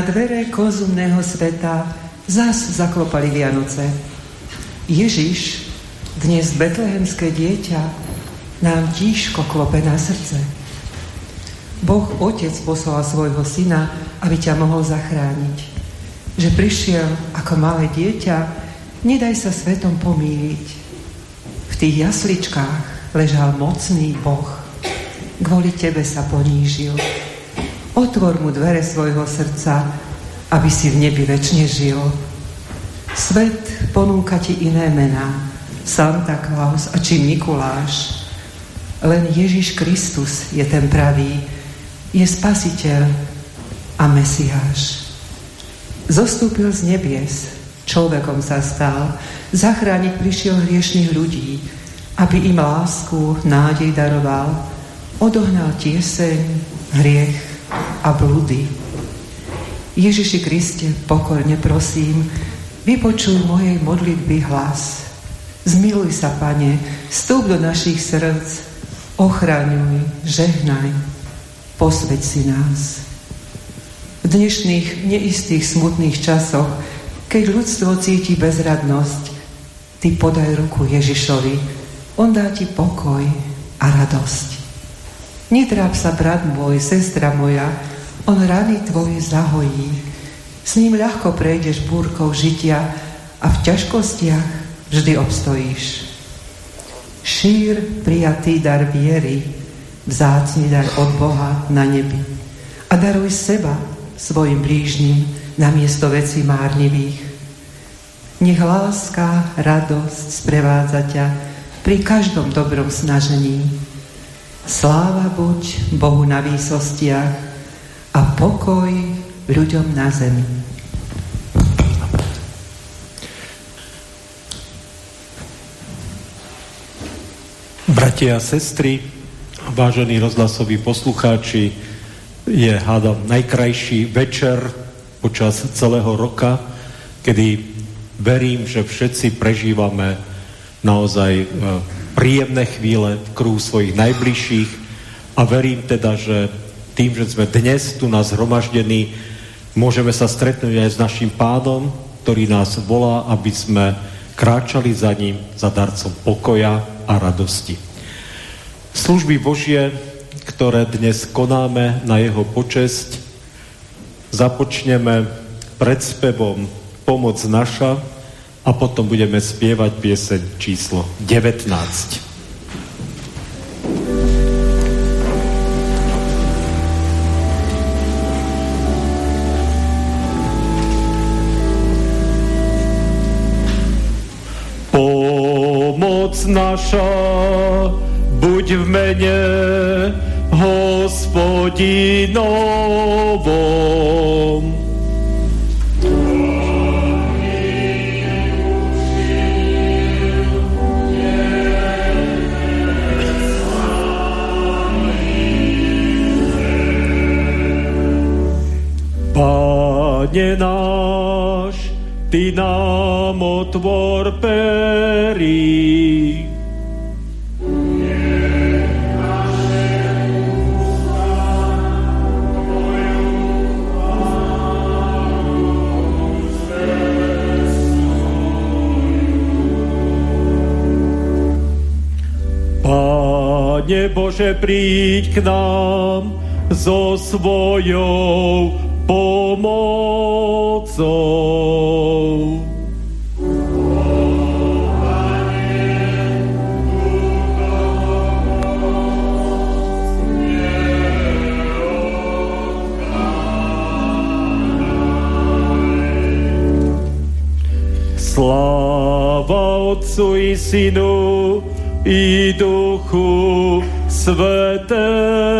Na dvere konzumného sveta zas zaklopali Vianoce. Ježiš, dnes betlehemské dieťa, nám tížko klope na srdce. Boh Otec poslal svojho syna, aby ťa mohol zachrániť. Že prišiel ako malé dieťa, nedaj sa svetom pomíriť. V tých jasličkách ležal mocný Boh. Kvôli tebe sa ponížil. Otvor mu dvere svojho srdca, aby si v nebi väčšine žil. Svet ponúka ti iné mená. Santa Claus a či Mikuláš. Len Ježiš Kristus je ten pravý, je spasiteľ a Mesiáš. Zostúpil z nebies, človekom sa stal, zachrániť prišiel hriešných ľudí, aby im lásku, nádej daroval, odohnal tieseň, hriech a blúdy. Ježiši Kriste, pokorne prosím, vypočuj mojej modlitby hlas. Zmiluj sa, Pane, vstúp do našich srdc, ochraňuj, žehnaj, posveď si nás. V dnešných neistých smutných časoch, keď ľudstvo cíti bezradnosť, ty podaj ruku Ježišovi, on dá ti pokoj a radosť. Netráp sa, brat môj, sestra moja, on rany tvoje zahojí. S ním ľahko prejdeš búrkou žitia a v ťažkostiach vždy obstojíš. Šír prijatý dar viery, vzácný dar od Boha na nebi. A daruj seba svojim blížnym na miesto veci márnivých. Nech láska, radosť sprevádza ťa pri každom dobrom snažení. Sláva buď Bohu na výsostiach a pokoj ľuďom na zemi. Bratia a sestry, vážení rozhlasoví poslucháči, je hádam najkrajší večer počas celého roka, kedy verím, že všetci prežívame naozaj e, príjemné chvíle v kruhu svojich najbližších a verím teda, že tým, že sme dnes tu nás zhromaždení, môžeme sa stretnúť aj s našim pánom, ktorý nás volá, aby sme kráčali za ním, za darcom pokoja a radosti. Služby Božie, ktoré dnes konáme na jeho počesť, započneme spevom Pomoc naša a potom budeme spievať pieseň číslo 19. naša, buď v mene hospodinovom. Pane náš, Ty nám otvor perí. Pane Bože, príď k nám so svojou pomocou. Sláva Otcu i Synu i Duchu Svetému.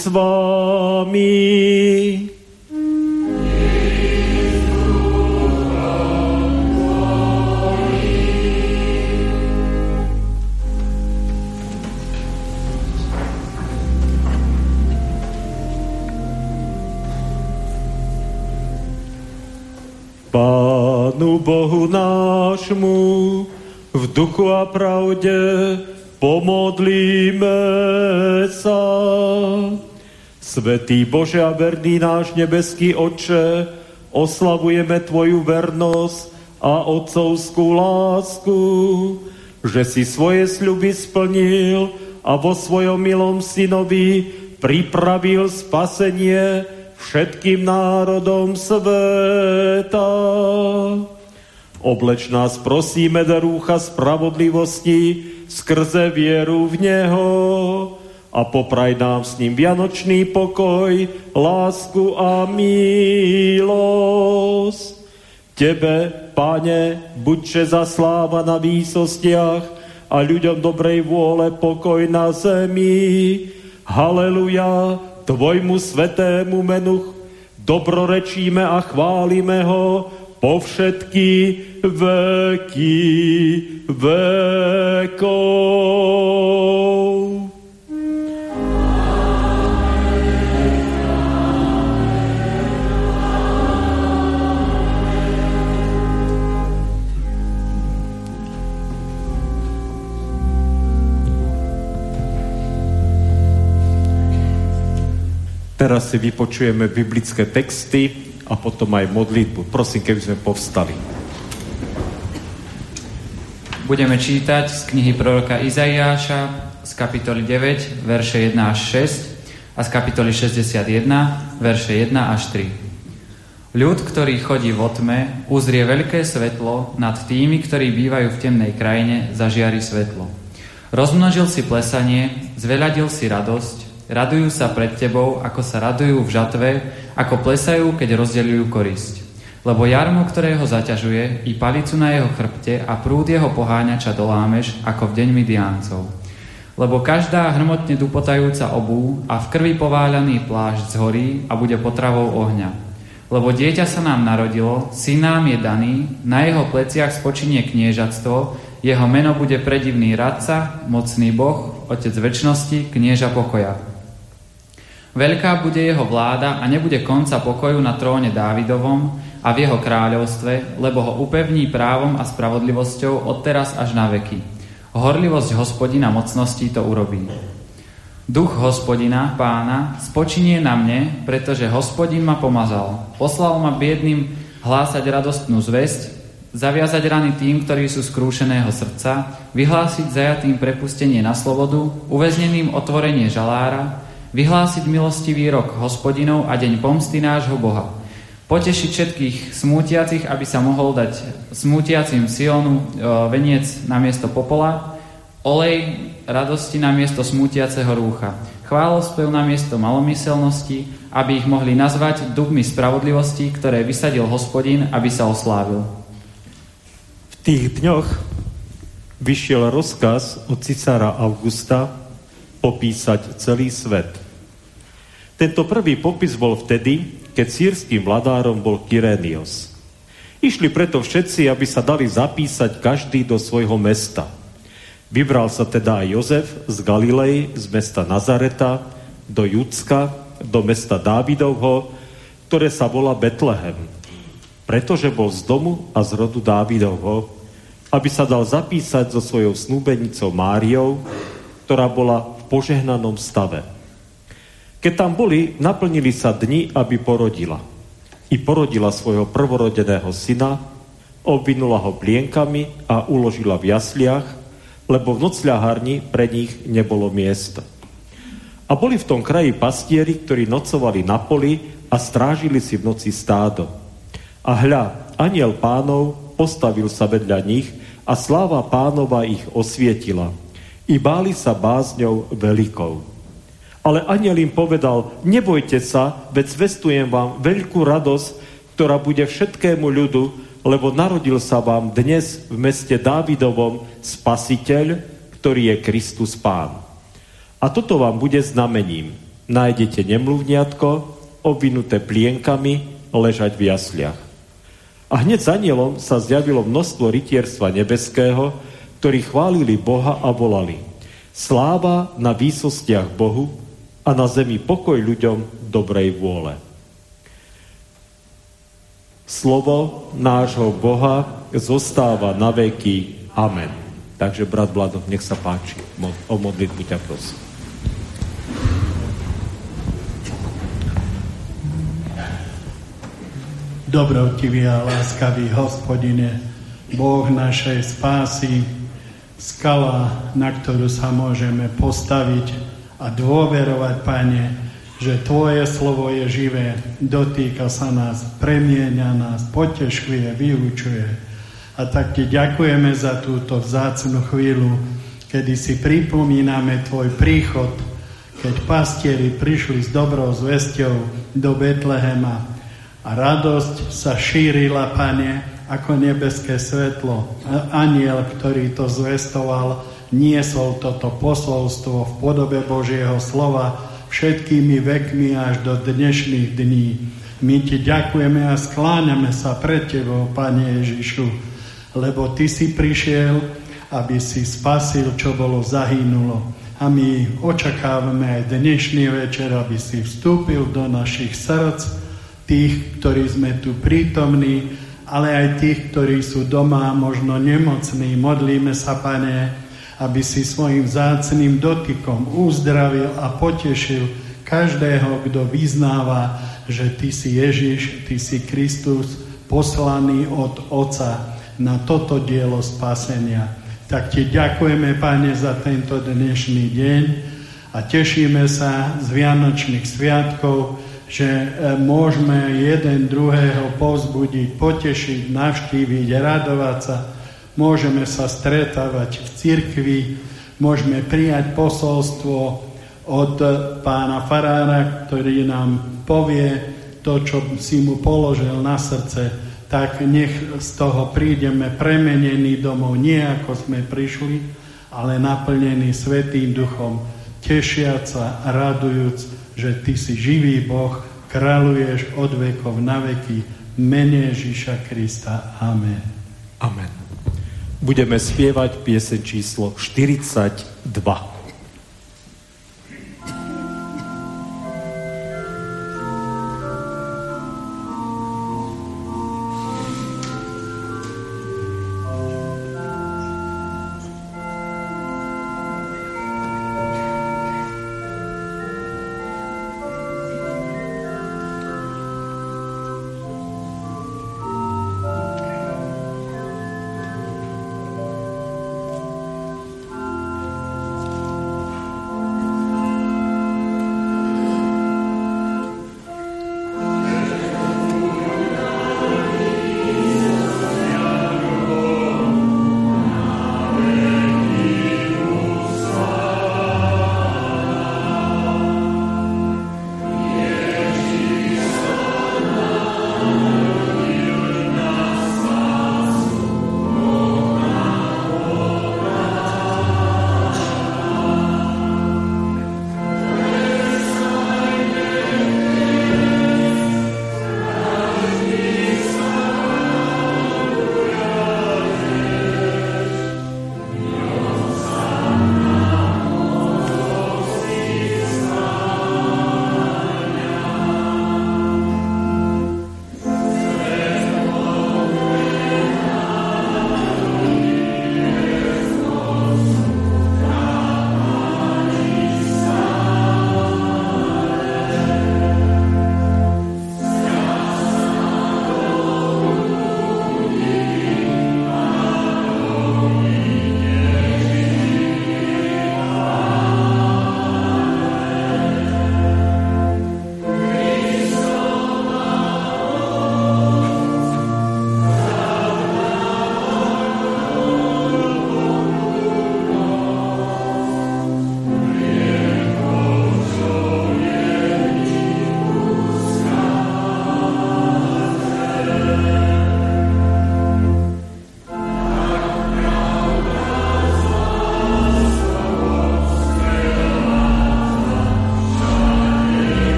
S vámi. Pánu Bohu nášmu v duchu a pravde Pomodlíme Svetý Bože a verný náš nebeský Oče, oslavujeme Tvoju vernosť a otcovskú lásku, že si svoje sľuby splnil a vo svojom milom synovi pripravil spasenie všetkým národom sveta. Obleč nás prosíme do rúcha spravodlivosti, skrze vieru v Neho a popraj nám s ním vianočný pokoj, lásku a milosť. Tebe, Pane, buďže za sláva na výsostiach a ľuďom dobrej vôle pokoj na zemi. Haleluja, Tvojmu svetému menu dobrorečíme a chválime ho po všetky veky vekov. Teraz si vypočujeme biblické texty a potom aj modlitbu. Prosím, keby sme povstali. Budeme čítať z knihy proroka Izaiáša z kapitoly 9, verše 1 až 6 a z kapitoly 61, verše 1 až 3. Ľud, ktorý chodí vo tme, uzrie veľké svetlo, nad tými, ktorí bývajú v temnej krajine, zažiari svetlo. Rozmnožil si plesanie, zveľadil si radosť, Radujú sa pred tebou, ako sa radujú v žatve, ako plesajú, keď rozdeľujú korisť. Lebo jarmo, ktoré ho zaťažuje, i palicu na jeho chrbte a prúd jeho poháňača dolámeš, ako v deň Midiáncov. Lebo každá hrmotne dupotajúca obú a v krvi pováľaný plášť zhorí a bude potravou ohňa. Lebo dieťa sa nám narodilo, syn nám je daný, na jeho pleciach spočinie kniežatstvo, jeho meno bude predivný radca, mocný boh, otec väčšnosti, knieža pokoja. Veľká bude jeho vláda a nebude konca pokoju na tróne Dávidovom a v jeho kráľovstve, lebo ho upevní právom a spravodlivosťou od teraz až na veky. Horlivosť hospodina mocností to urobí. Duch hospodina, pána, spočinie na mne, pretože hospodin ma pomazal. Poslal ma biedným hlásať radostnú zväzť, zaviazať rany tým, ktorí sú skrúšeného srdca, vyhlásiť zajatým prepustenie na slobodu, uväzneným otvorenie žalára, vyhlásiť milostivý rok hospodinov a deň pomsty nášho Boha. Potešiť všetkých smútiacich, aby sa mohol dať smútiacim Sionu e, veniec na miesto popola, olej radosti na miesto smútiaceho rúcha, chválospev na miesto malomyselnosti, aby ich mohli nazvať dubmi spravodlivosti, ktoré vysadil hospodin, aby sa oslávil. V tých dňoch vyšiel rozkaz od cisára Augusta, popísať celý svet. Tento prvý popis bol vtedy, keď sírským vladárom bol Kyrénios. Išli preto všetci, aby sa dali zapísať každý do svojho mesta. Vybral sa teda aj Jozef z Galilei, z mesta Nazareta, do Judska, do mesta Dávidovho, ktoré sa volá Betlehem, pretože bol z domu a z rodu Dávidovho, aby sa dal zapísať so svojou snúbenicou Máriou, ktorá bola požehnanom stave. Keď tam boli, naplnili sa dni, aby porodila. I porodila svojho prvorodeného syna, obvinula ho plienkami a uložila v jasliach, lebo v nocľahárni pre nich nebolo miesta. A boli v tom kraji pastieri, ktorí nocovali na poli a strážili si v noci stádo. A hľa, aniel pánov postavil sa vedľa nich a sláva pánova ich osvietila. I báli sa bázňou veľkou. Ale aniel im povedal, nebojte sa, veď zvestujem vám veľkú radosť, ktorá bude všetkému ľudu, lebo narodil sa vám dnes v meste Dávidovom spasiteľ, ktorý je Kristus Pán. A toto vám bude znamením. Nájdete nemluvniatko, obvinuté plienkami, ležať v jasliach. A hneď za anielom sa zjavilo množstvo rytierstva nebeského, ktorí chválili Boha a volali. Sláva na výsostiach Bohu a na zemi pokoj ľuďom dobrej vôle. Slovo nášho Boha zostáva na veky. Amen. Takže, brat Vlado, nech sa páči. O modlitbu ťa prosím. Dobrotivý a láskavý hospodine, Boh našej spásy, skala, na ktorú sa môžeme postaviť a dôverovať, Pane, že Tvoje slovo je živé, dotýka sa nás, premieňa nás, potešuje, vyučuje. A tak Ti ďakujeme za túto vzácnu chvíľu, kedy si pripomíname Tvoj príchod, keď pastieri prišli s dobrou zvesťou do Betlehema a radosť sa šírila, Pane, ako nebeské svetlo. Aniel, ktorý to zvestoval, niesol toto posolstvo v podobe Božieho slova, všetkými vekmi až do dnešných dní. My ti ďakujeme a skláňame sa pred tebou, Pane Ježišu, lebo ty si prišiel, aby si spasil, čo bolo zahynulo. A my očakávame aj dnešný večer, aby si vstúpil do našich srdc, tých, ktorí sme tu prítomní, ale aj tých, ktorí sú doma, možno nemocní. Modlíme sa, Pane, aby si svojim zácným dotykom uzdravil a potešil každého, kto vyznáva, že Ty si Ježiš, Ty si Kristus, poslaný od Otca na toto dielo spasenia. Tak Ti ďakujeme, Pane, za tento dnešný deň a tešíme sa z Vianočných sviatkov, že e, môžeme jeden druhého povzbudiť, potešiť, navštíviť, radovať sa, môžeme sa stretávať v cirkvi, môžeme prijať posolstvo od pána Farára, ktorý nám povie to, čo si mu položil na srdce, tak nech z toho prídeme premenení domov, nie ako sme prišli, ale naplnení Svetým Duchom, tešiac sa, radujúc, že Ty si živý Boh, kráľuješ od vekov na veky, mene Ježíša Krista. Amen. Amen budeme spievať piesen číslo 42.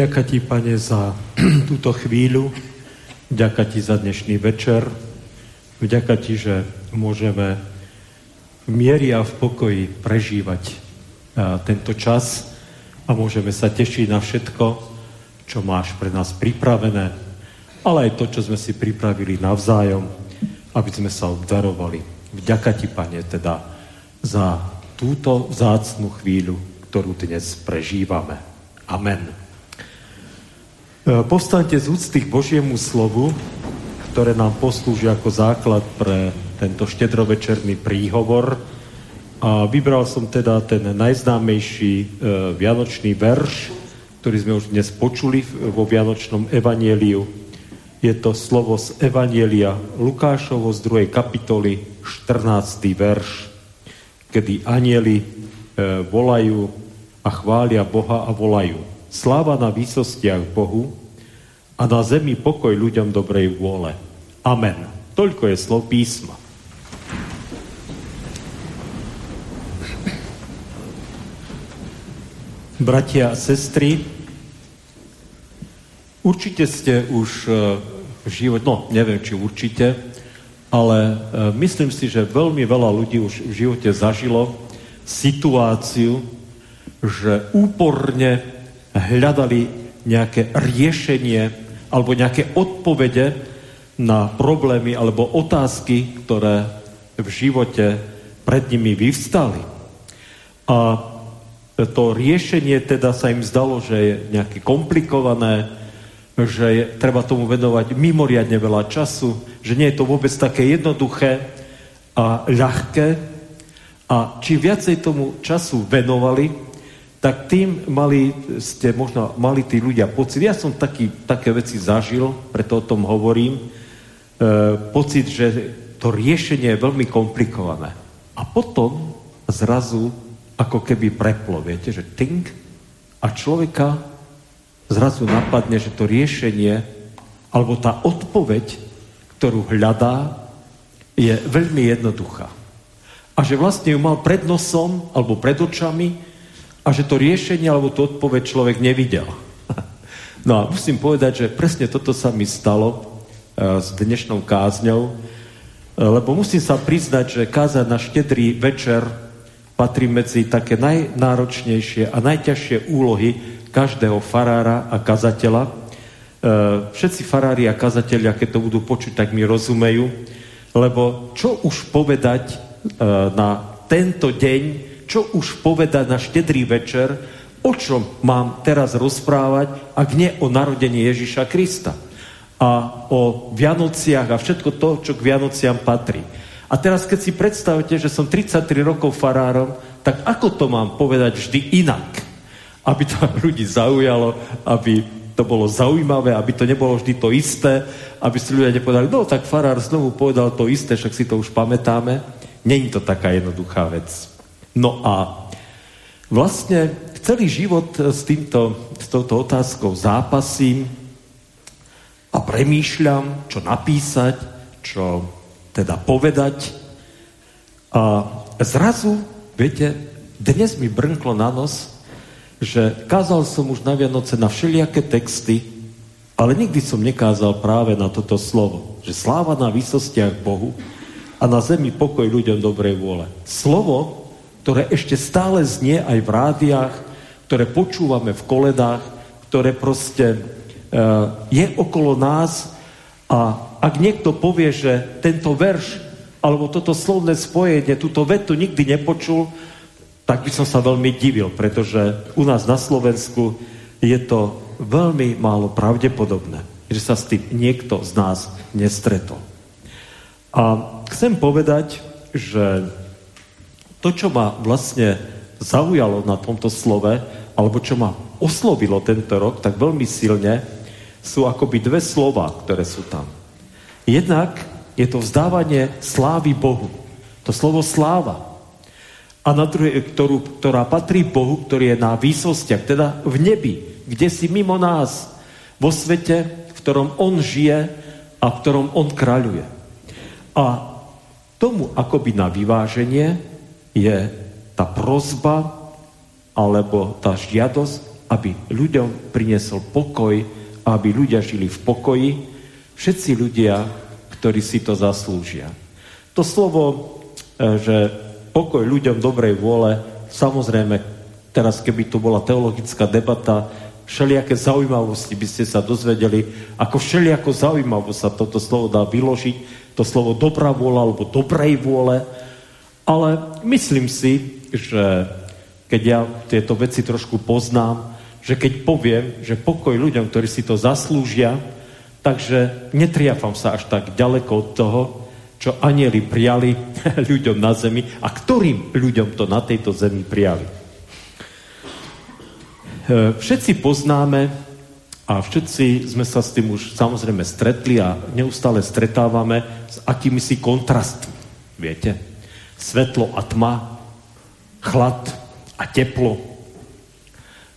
Ďaká ti, Pane, za túto chvíľu. Ďaká ti za dnešný večer. Vďaka ti, že môžeme v miery a v pokoji prežívať tento čas a môžeme sa tešiť na všetko, čo máš pre nás pripravené, ale aj to, čo sme si pripravili navzájom, aby sme sa obdarovali. Vďaka ti, Pane, teda za túto vzácnú chvíľu, ktorú dnes prežívame. Amen. E, povstaňte z úcty k Božiemu slovu, ktoré nám poslúži ako základ pre tento štedrovečerný príhovor. A vybral som teda ten najznámejší e, vianočný verš, ktorý sme už dnes počuli vo Vianočnom evanieliu. Je to slovo z Evanielia Lukášovo z 2. kapitoly, 14. verš, kedy anieli e, volajú a chvália Boha a volajú. Sláva na výsostiach Bohu a na zemi pokoj ľuďom dobrej vôle. Amen. Toľko je slov písma. Bratia a sestry, určite ste už e, v živote, no neviem, či určite, ale e, myslím si, že veľmi veľa ľudí už v živote zažilo situáciu, že úporne hľadali nejaké riešenie alebo nejaké odpovede na problémy alebo otázky, ktoré v živote pred nimi vyvstali. A to riešenie teda sa im zdalo, že je nejaké komplikované, že je, treba tomu venovať mimoriadne veľa času, že nie je to vôbec také jednoduché a ľahké. A či viacej tomu času venovali, tak tým mali, ste možno mali tí ľudia pocit, ja som taký, také veci zažil, preto o tom hovorím, e, pocit, že to riešenie je veľmi komplikované. A potom zrazu ako keby preplo, viete, že ting a človeka zrazu napadne, že to riešenie alebo tá odpoveď, ktorú hľadá, je veľmi jednoduchá. A že vlastne ju mal pred nosom alebo pred očami, a že to riešenie alebo tú odpoveď človek nevidel. No a musím povedať, že presne toto sa mi stalo uh, s dnešnou kázňou, uh, lebo musím sa priznať, že kázať na štedrý večer patrí medzi také najnáročnejšie a najťažšie úlohy každého farára a kazateľa. Uh, všetci farári a kazatelia, keď to budú počuť, tak mi rozumejú, lebo čo už povedať na tento deň, čo už povedať na štedrý večer, o čom mám teraz rozprávať, ak nie o narodení Ježiša Krista. A o Vianociach a všetko to, čo k Vianociam patrí. A teraz, keď si predstavíte, že som 33 rokov farárom, tak ako to mám povedať vždy inak? Aby to ľudí zaujalo, aby to bolo zaujímavé, aby to nebolo vždy to isté, aby si ľudia nepovedali, no tak farár znovu povedal to isté, však si to už pamätáme. Není to taká jednoduchá vec. No a vlastne celý život s, týmto, s touto otázkou zápasím a premýšľam, čo napísať, čo teda povedať. A zrazu, viete, dnes mi brnklo na nos, že kázal som už na Vianoce na všelijaké texty, ale nikdy som nekázal práve na toto slovo, že sláva na výsostiach Bohu a na zemi pokoj ľuďom dobrej vôle. Slovo, ktoré ešte stále znie aj v rádiách, ktoré počúvame v koledách, ktoré proste uh, je okolo nás a ak niekto povie, že tento verš alebo toto slovné spojenie, túto vetu nikdy nepočul, tak by som sa veľmi divil, pretože u nás na Slovensku je to veľmi málo pravdepodobné, že sa s tým niekto z nás nestretol. A chcem povedať, že to, čo ma vlastne zaujalo na tomto slove, alebo čo ma oslovilo tento rok tak veľmi silne, sú akoby dve slova, ktoré sú tam. Jednak je to vzdávanie slávy Bohu. To slovo sláva. A na druhé, ktorú, ktorá patrí Bohu, ktorý je na výsostiach, teda v nebi, kde si mimo nás, vo svete, v ktorom On žije a v ktorom On kráľuje. A tomu akoby na vyváženie je tá prozba alebo tá žiadosť, aby ľuďom priniesol pokoj, aby ľudia žili v pokoji, všetci ľudia, ktorí si to zaslúžia. To slovo, e, že pokoj ľuďom dobrej vôle, samozrejme, teraz keby tu bola teologická debata, všelijaké zaujímavosti by ste sa dozvedeli, ako všelijako zaujímavo sa toto slovo dá vyložiť, to slovo dobrá vôľa alebo dobrej vôle, ale myslím si, že keď ja tieto veci trošku poznám, že keď poviem, že pokoj ľuďom, ktorí si to zaslúžia, takže netriafam sa až tak ďaleko od toho, čo anieli prijali ľuďom na zemi a ktorým ľuďom to na tejto zemi prijali. E, všetci poznáme a všetci sme sa s tým už samozrejme stretli a neustále stretávame s akými si kontrastmi. Viete? Svetlo a tma, chlad a teplo.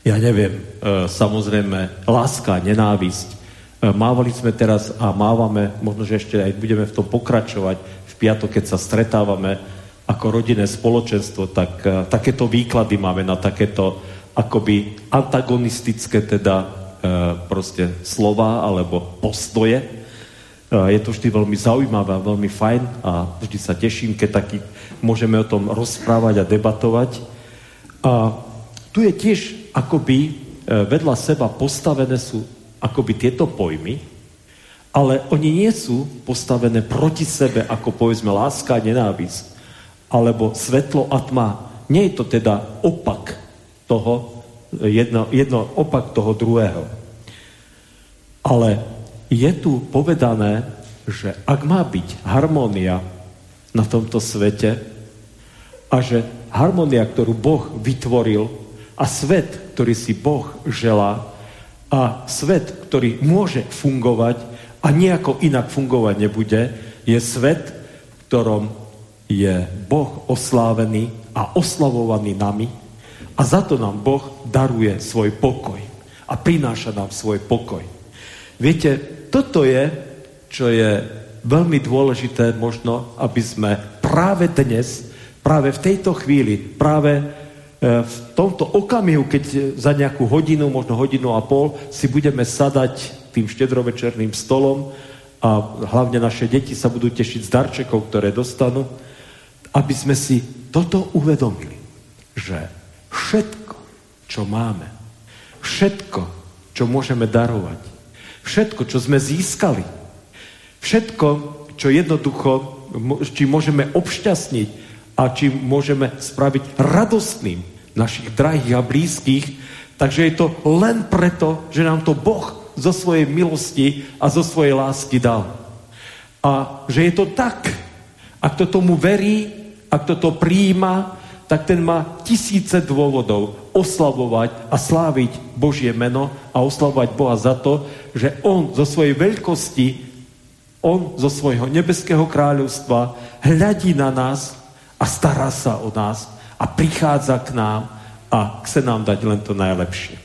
Ja neviem, e, samozrejme, láska nenávisť. E, mávali sme teraz a mávame, možno, že ešte aj budeme v tom pokračovať v piatok, keď sa stretávame ako rodinné spoločenstvo, tak e, takéto výklady máme na takéto akoby antagonistické teda proste slova alebo postoje. Je to vždy veľmi zaujímavé a veľmi fajn a vždy sa teším, keď taký môžeme o tom rozprávať a debatovať. A tu je tiež akoby e, vedľa seba postavené sú akoby tieto pojmy, ale oni nie sú postavené proti sebe, ako povedzme láska a nenávisť, alebo svetlo a tma. Nie je to teda opak toho, jedno, jedno opak toho druhého. Ale je tu povedané, že ak má byť harmónia na tomto svete a že harmonia, ktorú Boh vytvoril a svet, ktorý si Boh želá a svet, ktorý môže fungovať a nejako inak fungovať nebude, je svet, v ktorom je Boh oslávený a oslavovaný nami a za to nám Boh daruje svoj pokoj a prináša nám svoj pokoj. Viete, toto je, čo je veľmi dôležité možno, aby sme práve dnes práve v tejto chvíli, práve e, v tomto okamihu, keď za nejakú hodinu, možno hodinu a pol, si budeme sadať tým štedrovečerným stolom a hlavne naše deti sa budú tešiť z darčekov, ktoré dostanú, aby sme si toto uvedomili, že všetko, čo máme, všetko, čo môžeme darovať, všetko, čo sme získali, všetko, čo jednoducho, či môžeme obšťastniť, a či môžeme spraviť radostným našich drahých a blízkych. Takže je to len preto, že nám to Boh zo svojej milosti a zo svojej lásky dal. A že je to tak. Ak to tomu verí, ak to to prijíma, tak ten má tisíce dôvodov oslavovať a sláviť Božie meno a oslavovať Boha za to, že On zo svojej veľkosti, On zo svojho nebeského kráľovstva hľadí na nás a stará sa o nás a prichádza k nám a chce nám dať len to najlepšie.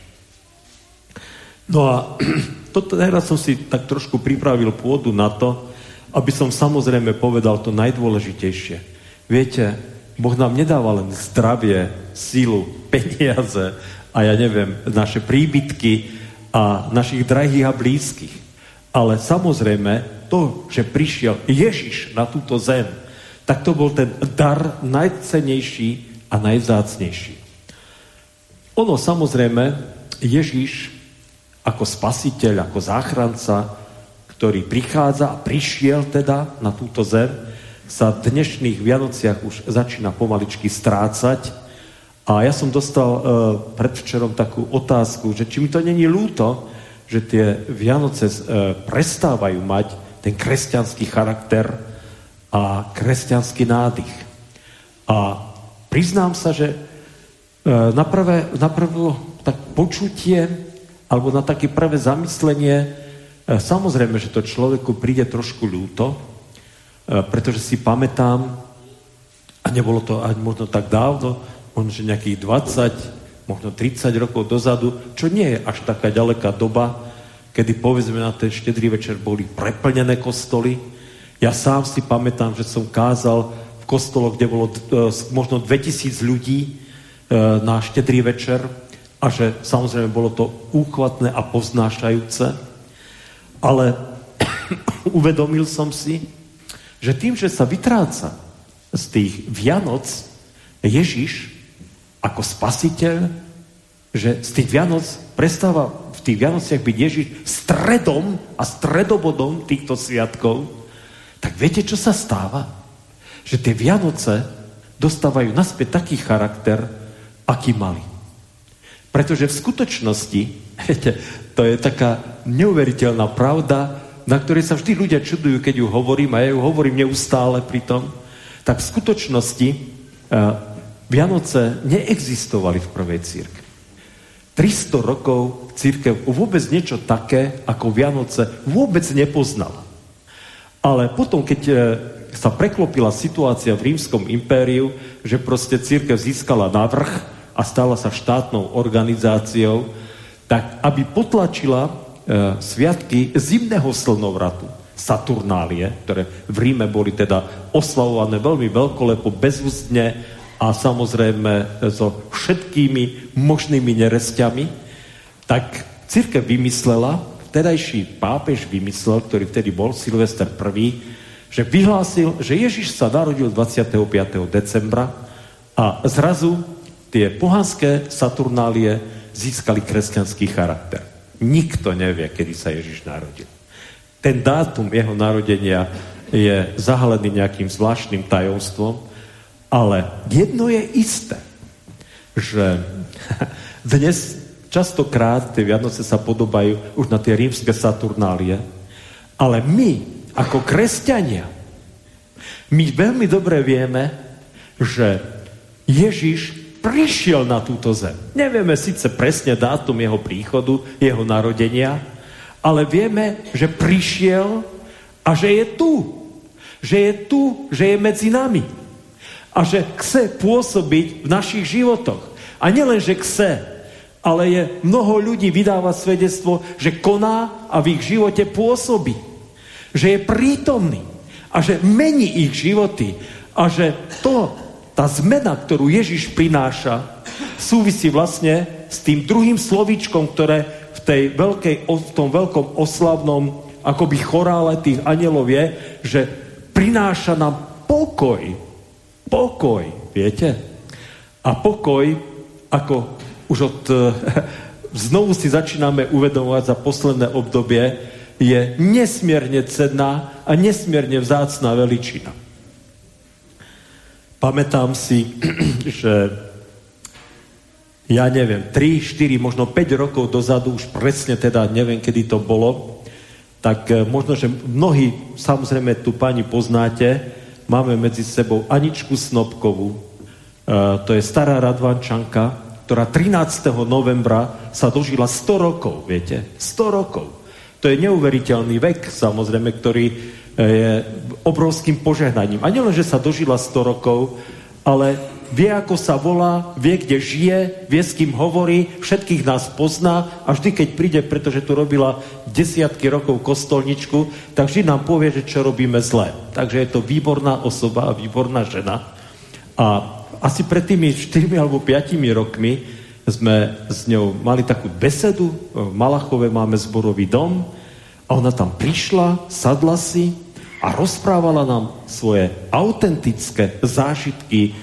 No a toto teraz som si tak trošku pripravil pôdu na to, aby som samozrejme povedal to najdôležitejšie. Viete, Boh nám nedáva len zdravie, sílu, peniaze a ja neviem, naše príbytky a našich drahých a blízkych. Ale samozrejme to, že prišiel Ježiš na túto zem, tak to bol ten dar najcenejší a najzácnejší. Ono samozrejme, Ježiš ako spasiteľ, ako záchranca, ktorý prichádza a prišiel teda na túto zem, sa v dnešných Vianociach už začína pomaličky strácať. A ja som dostal e, predvčerom takú otázku, že či mi to není ľúto, že tie Vianoce e, prestávajú mať ten kresťanský charakter, a kresťanský nádych. A priznám sa, že e, na, prvé, na prvé tak počutie alebo na také prvé zamyslenie e, samozrejme, že to človeku príde trošku ľúto, pretože si pamätám, a nebolo to ani možno tak dávno, možno, že nejakých 20, možno 30 rokov dozadu, čo nie je až taká ďaleká doba, kedy povedzme na ten štedrý večer boli preplnené kostoly, ja sám si pamätám, že som kázal v kostoloch, kde bolo uh, možno 2000 ľudí uh, na štedrý večer a že samozrejme bolo to úchvatné a poznášajúce, ale uvedomil som si, že tým, že sa vytráca z tých Vianoc Ježiš ako spasiteľ, že z tých Vianoc prestáva v tých Vianociach byť Ježiš stredom a stredobodom týchto sviatkov, tak viete, čo sa stáva? Že tie Vianoce dostávajú naspäť taký charakter, aký mali. Pretože v skutočnosti, viete, to je taká neuveriteľná pravda, na ktorej sa vždy ľudia čudujú, keď ju hovorím, a ja ju hovorím neustále pri tom, tak v skutočnosti uh, Vianoce neexistovali v prvej církvi. 300 rokov církev vôbec niečo také ako Vianoce vôbec nepoznala. Ale potom, keď e, sa preklopila situácia v rímskom impériu, že proste církev získala navrh a stala sa štátnou organizáciou, tak aby potlačila e, sviatky zimného slnovratu, Saturnálie, ktoré v Ríme boli teda oslavované veľmi veľkolepo, bezústne a samozrejme so všetkými možnými nerestiami, tak církev vymyslela, vtedajší pápež vymyslel, ktorý vtedy bol, Silvester I, že vyhlásil, že Ježiš sa narodil 25. decembra a zrazu tie pohanské Saturnálie získali kresťanský charakter. Nikto nevie, kedy sa Ježiš narodil. Ten dátum jeho narodenia je zahalený nejakým zvláštnym tajomstvom, ale jedno je isté, že dnes častokrát tie Vianoce sa podobajú už na tie rímske Saturnálie, ale my, ako kresťania, my veľmi dobre vieme, že Ježiš prišiel na túto zem. Nevieme síce presne dátum jeho príchodu, jeho narodenia, ale vieme, že prišiel a že je tu. Že je tu, že je medzi nami a že chce pôsobiť v našich životoch. A nielen, že chce, ale je mnoho ľudí vydáva svedectvo, že koná a v ich živote pôsobí. Že je prítomný a že mení ich životy a že to, tá zmena, ktorú Ježiš prináša, súvisí vlastne s tým druhým slovíčkom, ktoré v, tej veľkej, v tom veľkom oslavnom akoby chorále tých anielov je, že prináša nám pokoj Pokoj, viete? A pokoj, ako už od... Znovu si začíname uvedomovať za posledné obdobie, je nesmierne cenná a nesmierne vzácná veličina. Pamätám si, že ja neviem, 3, 4, možno 5 rokov dozadu, už presne teda neviem, kedy to bolo, tak eh, možno, že mnohí, samozrejme, tu pani poznáte, máme medzi sebou Aničku Snobkovú, e, to je stará Radvančanka, ktorá 13. novembra sa dožila 100 rokov, viete? 100 rokov. To je neuveriteľný vek, samozrejme, ktorý e, je obrovským požehnaním. A nielen, že sa dožila 100 rokov, ale vie, ako sa volá, vie, kde žije, vie, s kým hovorí, všetkých nás pozná a vždy, keď príde, pretože tu robila desiatky rokov kostolničku, tak vždy nám povie, že čo robíme zle. Takže je to výborná osoba a výborná žena. A asi pred tými 4 alebo 5 rokmi sme s ňou mali takú besedu, v Malachove máme zborový dom a ona tam prišla, sadla si a rozprávala nám svoje autentické zážitky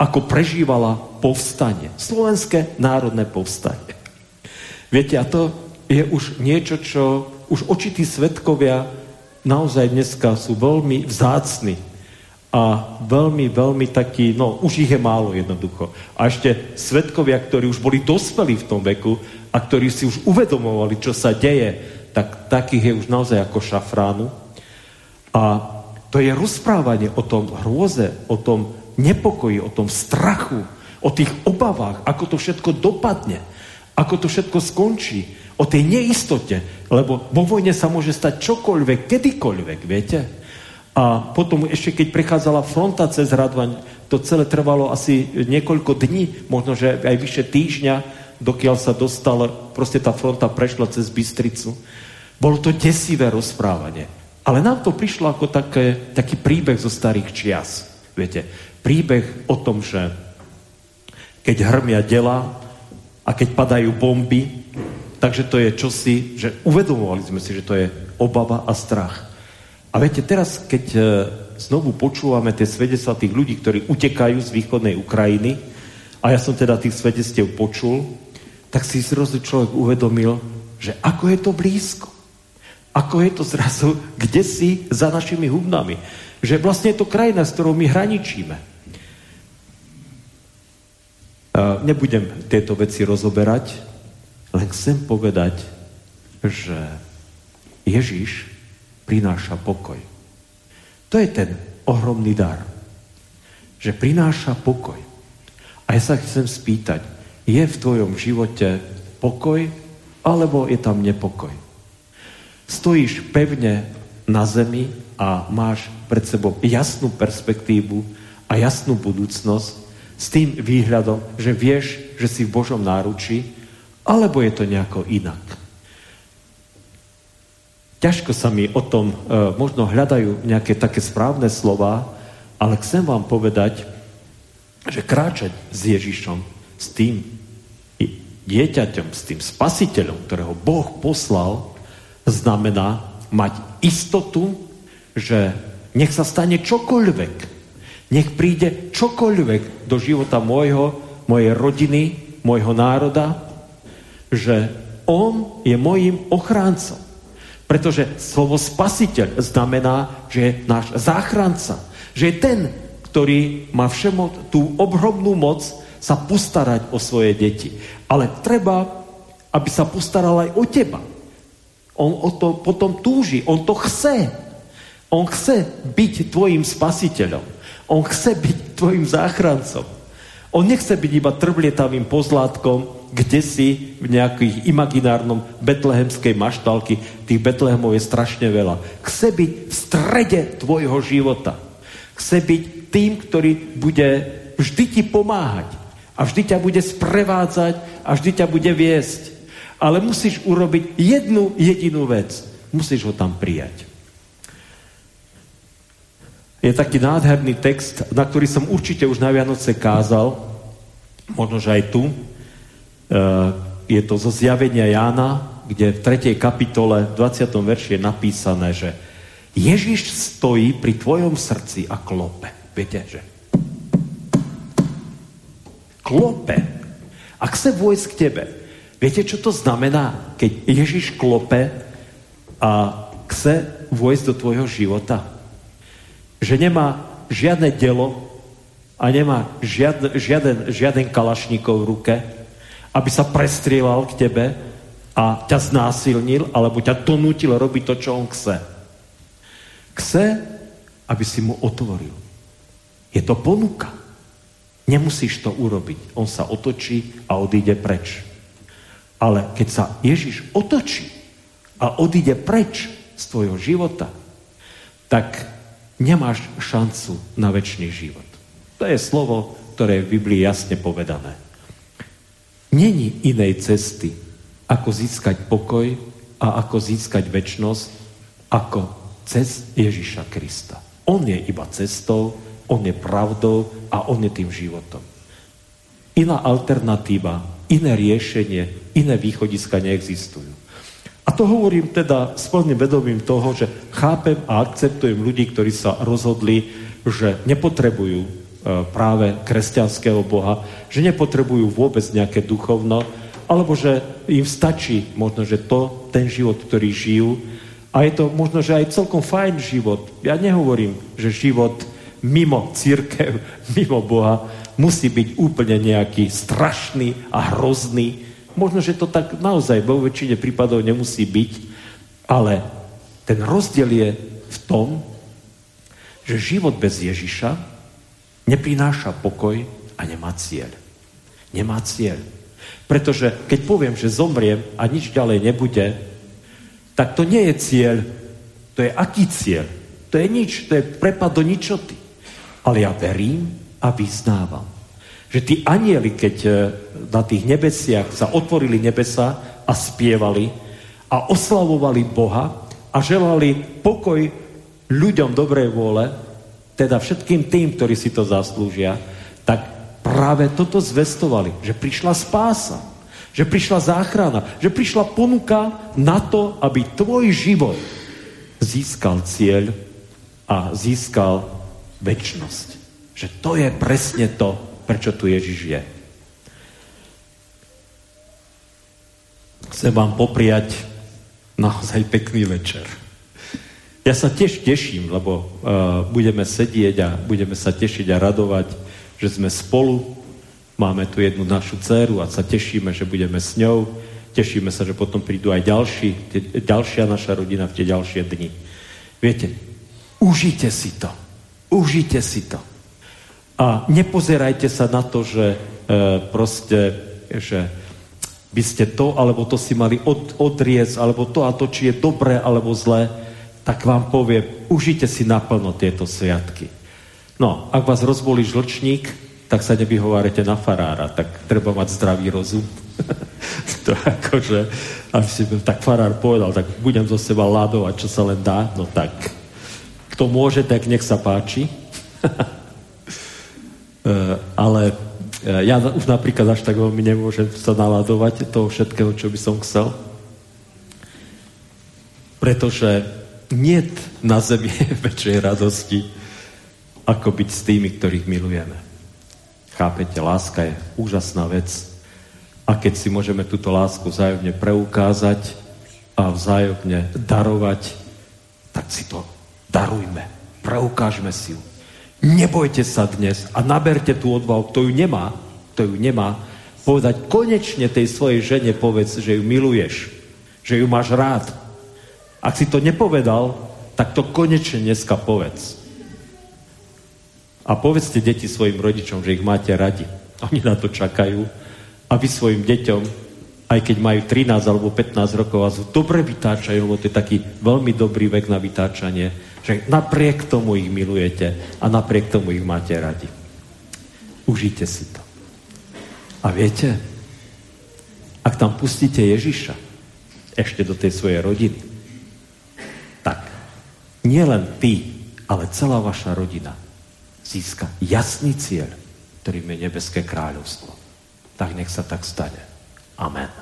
ako prežívala povstanie. Slovenské národné povstanie. Viete, a to je už niečo, čo už očití svetkovia naozaj dneska sú veľmi vzácni a veľmi, veľmi takí, no už ich je málo jednoducho. A ešte svetkovia, ktorí už boli dospelí v tom veku a ktorí si už uvedomovali, čo sa deje, tak takých je už naozaj ako šafránu. A to je rozprávanie o tom hrôze, o tom nepokoji, o tom strachu, o tých obavách, ako to všetko dopadne, ako to všetko skončí, o tej neistote, lebo vo vojne sa môže stať čokoľvek, kedykoľvek, viete? A potom ešte, keď prechádzala fronta cez Radvaň, to celé trvalo asi niekoľko dní, možno, že aj vyše týždňa, dokiaľ sa dostal, proste tá fronta prešla cez Bystricu. Bolo to desivé rozprávanie. Ale nám to prišlo ako také, taký príbeh zo starých čias. Viete, príbeh o tom, že keď hrmia dela a keď padajú bomby, takže to je čosi, že uvedomovali sme si, že to je obava a strach. A viete, teraz, keď e, znovu počúvame tie svedectvá tých ľudí, ktorí utekajú z východnej Ukrajiny, a ja som teda tých svedectiev počul, tak si zrazu človek uvedomil, že ako je to blízko. Ako je to zrazu, kde si za našimi hubnami. Že vlastne je to krajina, s ktorou my hraničíme. Nebudem tieto veci rozoberať, len chcem povedať, že Ježiš prináša pokoj. To je ten ohromný dar. Že prináša pokoj. A ja sa chcem spýtať, je v tvojom živote pokoj, alebo je tam nepokoj? Stojíš pevne na zemi a máš pred sebou jasnú perspektívu a jasnú budúcnosť s tým výhľadom, že vieš, že si v Božom náručí, alebo je to nejako inak. Ťažko sa mi o tom, e, možno hľadajú nejaké také správne slova, ale chcem vám povedať, že kráčať s Ježišom, s tým dieťaťom, s tým spasiteľom, ktorého Boh poslal, znamená mať istotu, že nech sa stane čokoľvek, nech príde čokoľvek do života môjho, mojej rodiny, môjho národa, že on je mojim ochráncom. Pretože slovo spasiteľ znamená, že je náš záchranca. Že je ten, ktorý má všemo tú obhrobnú moc sa postarať o svoje deti. Ale treba, aby sa postaral aj o teba. On o to potom túži, on to chce. On chce byť tvojim spasiteľom. On chce byť tvojim záchrancom. On nechce byť iba trvlietavým pozlátkom, kde si v nejakých imaginárnom betlehemskej maštalky. Tých Betlehemov je strašne veľa. Chce byť v strede tvojho života. Chce byť tým, ktorý bude vždy ti pomáhať. A vždy ťa bude sprevádzať a vždy ťa bude viesť. Ale musíš urobiť jednu jedinú vec. Musíš ho tam prijať. Je taký nádherný text, na ktorý som určite už na Vianoce kázal, možno, že aj tu. E, je to zo zjavenia Jána, kde v 3. kapitole, v 20. verši je napísané, že Ježiš stojí pri tvojom srdci a klope. Viete, že? Klope. A chce vojsť k tebe. Viete, čo to znamená, keď Ježiš klope a chce vojsť do tvojho života? že nemá žiadne delo a nemá žiadne, žiaden, žiaden kalašníkov v ruke, aby sa prestrieľal k tebe a ťa znásilnil, alebo ťa donútil robiť to, čo on chce. Chce, aby si mu otvoril. Je to ponuka. Nemusíš to urobiť. On sa otočí a odíde preč. Ale keď sa Ježiš otočí a odíde preč z tvojho života, tak nemáš šancu na väčší život. To je slovo, ktoré je v Biblii jasne povedané. Není inej cesty, ako získať pokoj a ako získať väčnosť, ako cez Ježiša Krista. On je iba cestou, on je pravdou a on je tým životom. Iná alternatíva, iné riešenie, iné východiska neexistujú. A to hovorím teda s plným vedomím toho, že chápem a akceptujem ľudí, ktorí sa rozhodli, že nepotrebujú e, práve kresťanského Boha, že nepotrebujú vôbec nejaké duchovno, alebo že im stačí možno, že to, ten život, ktorý žijú, a je to možno, že aj celkom fajn život. Ja nehovorím, že život mimo církev, mimo Boha musí byť úplne nejaký strašný a hrozný, Možno, že to tak naozaj vo väčšine prípadov nemusí byť, ale ten rozdiel je v tom, že život bez Ježiša neprináša pokoj a nemá cieľ. Nemá cieľ. Pretože keď poviem, že zomriem a nič ďalej nebude, tak to nie je cieľ. To je aký cieľ? To je nič, to je prepad do ničoty. Ale ja verím a vyznávam, že tí anieli, keď e, na tých nebesiach sa otvorili nebesa a spievali a oslavovali Boha a želali pokoj ľuďom dobrej vôle, teda všetkým tým, ktorí si to zaslúžia, tak práve toto zvestovali, že prišla spása. že prišla záchrana, že prišla ponuka na to, aby tvoj život získal cieľ a získal väčnosť. Že to je presne to, prečo tu Ježiš je. Chcem vám popriať naozaj pekný večer. Ja sa tiež teším, lebo uh, budeme sedieť a budeme sa tešiť a radovať, že sme spolu Máme tu jednu našu dceru a sa tešíme, že budeme s ňou. Tešíme sa, že potom prídu aj ďalší, tie, ďalšia naša rodina v tie ďalšie dni. Viete, užite si to. Užite si to. A nepozerajte sa na to, že e, proste, že by ste to alebo to si mali od, odriec, alebo to a to, či je dobré alebo zlé, tak vám povie, užite si naplno tieto sviatky. No, ak vás rozbolí žlčník, tak sa nevyhovárate na farára, tak treba mať zdravý rozum. to akože, aby si tak farár povedal, tak budem zo seba ládovať, čo sa len dá, no tak kto môže, tak nech sa páči. Eh, ale eh, ja už napríklad až tak veľmi nemôžem sa naladovať toho všetkého, čo by som chcel. Pretože nie na zemi väčšej radosti, ako byť s tými, ktorých milujeme. Chápete, láska je úžasná vec. A keď si môžeme túto lásku vzájomne preukázať a vzájomne darovať, tak si to darujme. Preukážme si ju. Nebojte sa dnes a naberte tú odvahu, kto ju nemá, kto ju nemá, povedať konečne tej svojej žene povedz, že ju miluješ, že ju máš rád. Ak si to nepovedal, tak to konečne dneska povedz. A povedzte deti svojim rodičom, že ich máte radi. Oni na to čakajú. A vy svojim deťom, aj keď majú 13 alebo 15 rokov, vás dobre vytáčajú, lebo to je taký veľmi dobrý vek na vytáčanie, že napriek tomu ich milujete a napriek tomu ich máte radi. Užite si to. A viete, ak tam pustíte Ježiša ešte do tej svojej rodiny, tak nie len ty, ale celá vaša rodina získa jasný cieľ, ktorým je nebeské kráľovstvo. Tak nech sa tak stane. Amen.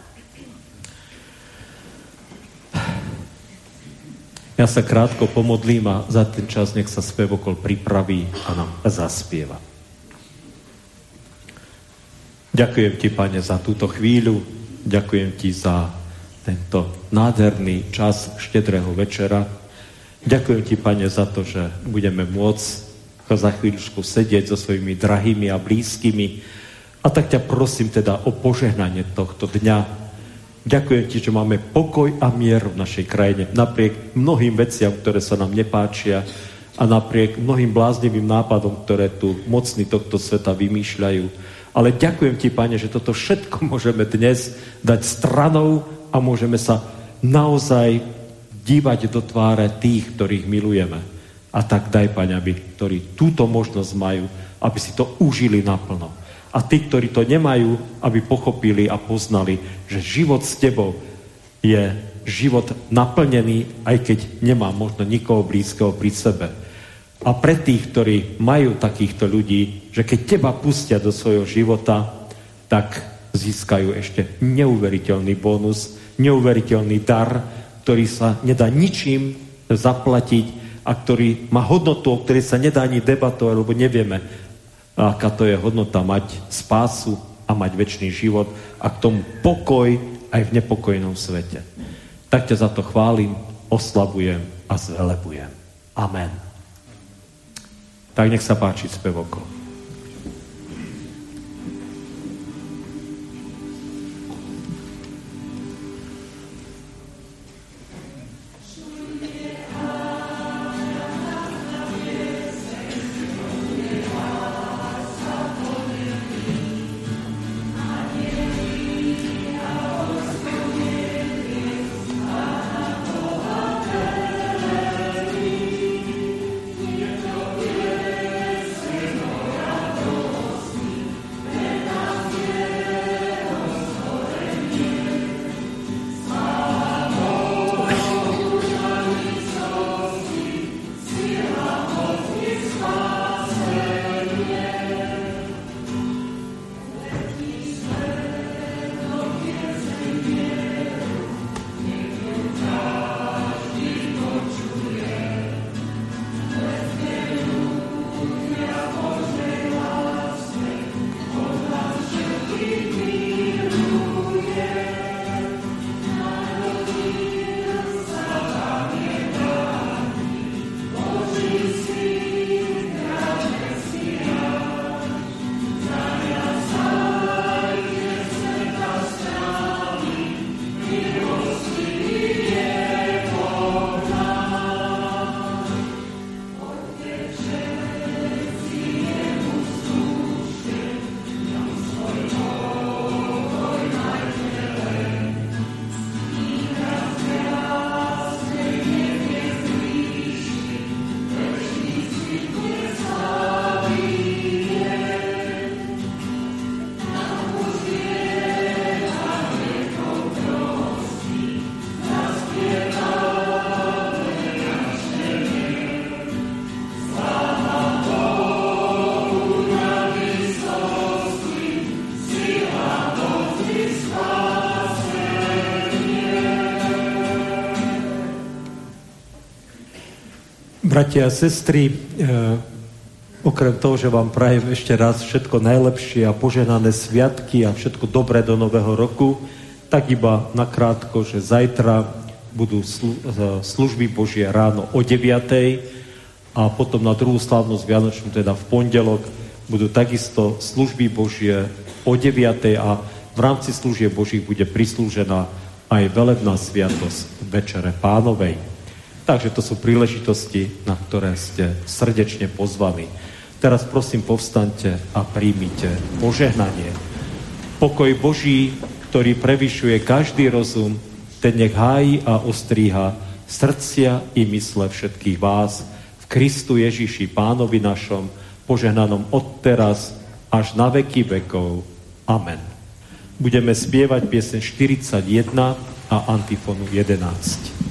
Ja sa krátko pomodlím a za ten čas nech sa spevokol pripraví a nám zaspieva. Ďakujem ti, Pane, za túto chvíľu. Ďakujem ti za tento nádherný čas štedrého večera. Ďakujem ti, Pane, za to, že budeme môcť za chvíľučku sedieť so svojimi drahými a blízkymi. A tak ťa prosím teda o požehnanie tohto dňa. Ďakujem ti, že máme pokoj a mier v našej krajine. Napriek mnohým veciam, ktoré sa nám nepáčia a napriek mnohým bláznivým nápadom, ktoré tu mocní tohto sveta vymýšľajú. Ale ďakujem ti, Pane, že toto všetko môžeme dnes dať stranou a môžeme sa naozaj dívať do tváre tých, ktorých milujeme a tak daj, Pane, aby ktorí túto možnosť majú, aby si to užili naplno. A tí, ktorí to nemajú, aby pochopili a poznali, že život s Tebou je život naplnený, aj keď nemá možno nikoho blízkeho pri sebe. A pre tých, ktorí majú takýchto ľudí, že keď Teba pustia do svojho života, tak získajú ešte neuveriteľný bonus, neuveriteľný dar, ktorý sa nedá ničím zaplatiť, a ktorý má hodnotu, o ktorej sa nedá ani debatovať, lebo nevieme, aká to je hodnota mať spásu a mať väčší život a k tomu pokoj aj v nepokojnom svete. Tak ťa za to chválim, oslavujem a zvelebujem. Amen. Tak nech sa páči spevoko. Bratia a sestry, e, okrem toho, že vám prajem ešte raz všetko najlepšie a poženané sviatky a všetko dobré do nového roku, tak iba nakrátko, že zajtra budú slu- e, služby Božie ráno o 9. a potom na druhú slávnosť Vianočnú, teda v pondelok, budú takisto služby Božie o 9. a v rámci služieb Božích bude prislúžená aj velebná sviatosť Večere Pánovej. Takže to sú príležitosti, na ktoré ste srdečne pozvaní. Teraz prosím povstaňte a príjmite požehnanie. Pokoj Boží, ktorý prevyšuje každý rozum, ten nech hájí a ostríha srdcia i mysle všetkých vás v Kristu Ježiši Pánovi našom, požehnanom od teraz až na veky vekov. Amen budeme spievať piesen 41 a antifonu 11.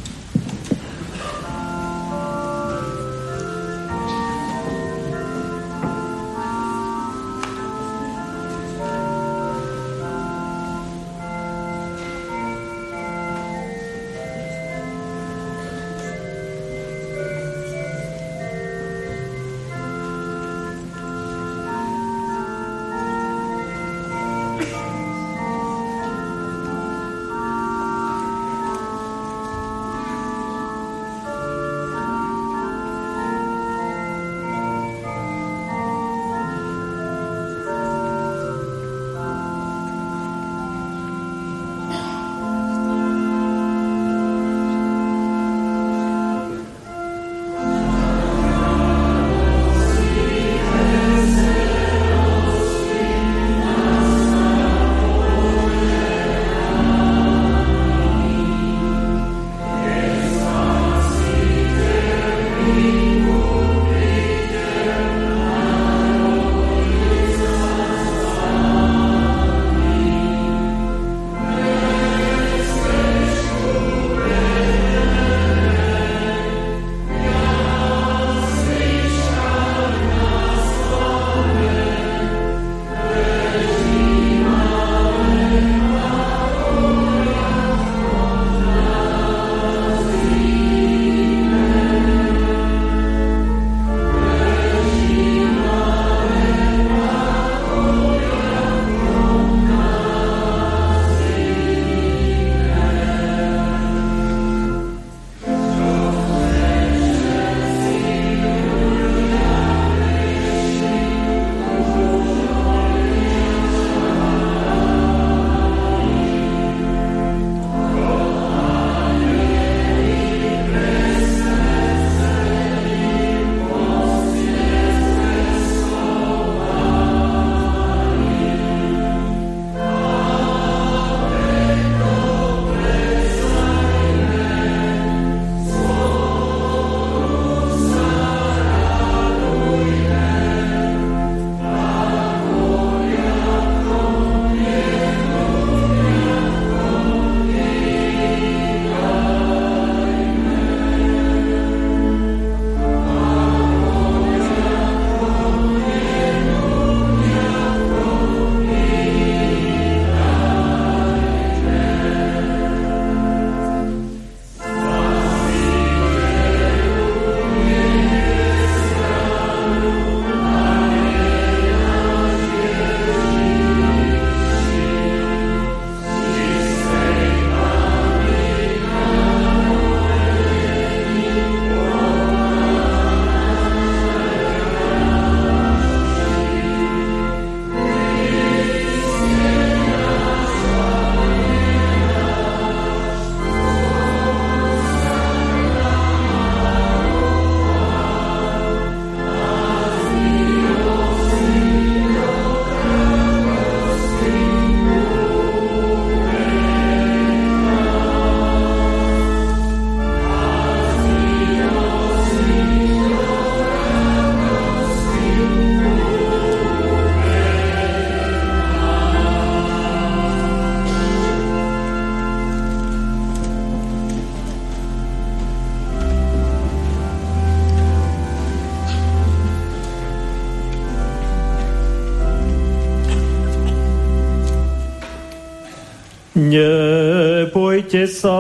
Nebojte sa,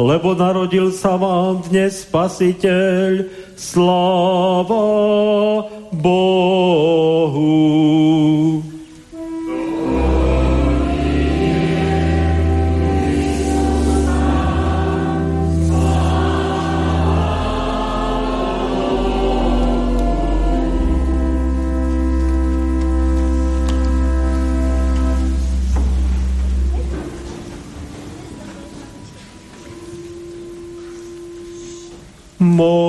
lebo narodil sa vám dnes Spasiteľ. Sláva Bohu!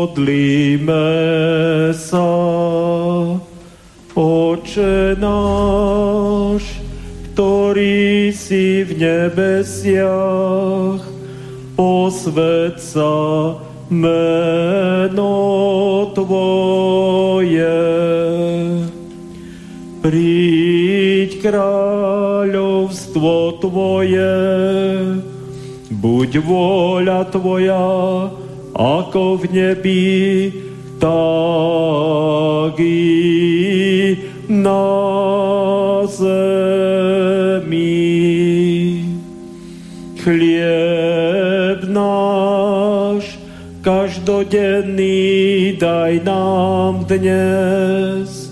Modlíme sa, Oče náš, ktorý si v nebesiach, posved sa meno Tvoje. Príď kráľovstvo Tvoje, buď vôľa Tvoja, ako v nebi, tak i na zemi. Chlieb náš každodenný daj nám dnes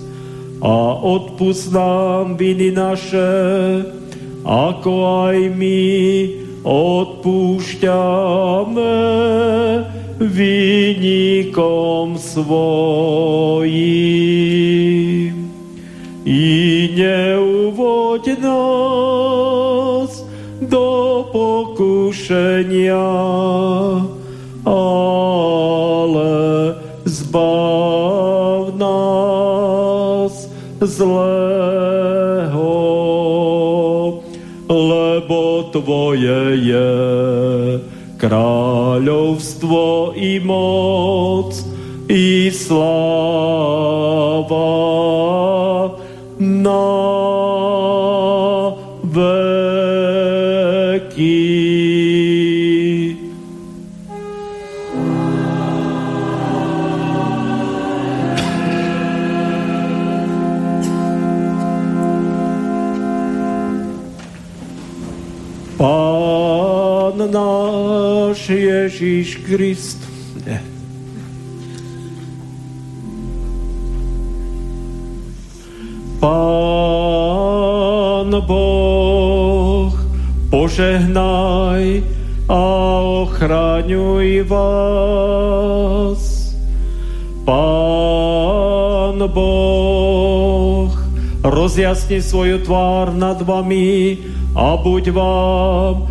a odpust nám viny naše, ako aj my odpúšťame výnikom svojim. I neuvoď nás do pokušenia, ale zbav nás zlého, lebo Tvoje je kráľovstvo i moc i sláva náš Ježíš Krist. Ne. Pán Boh, požehnaj a ochraňuj vás. Pán Boh, rozjasni svoju tvár nad vami a buď vám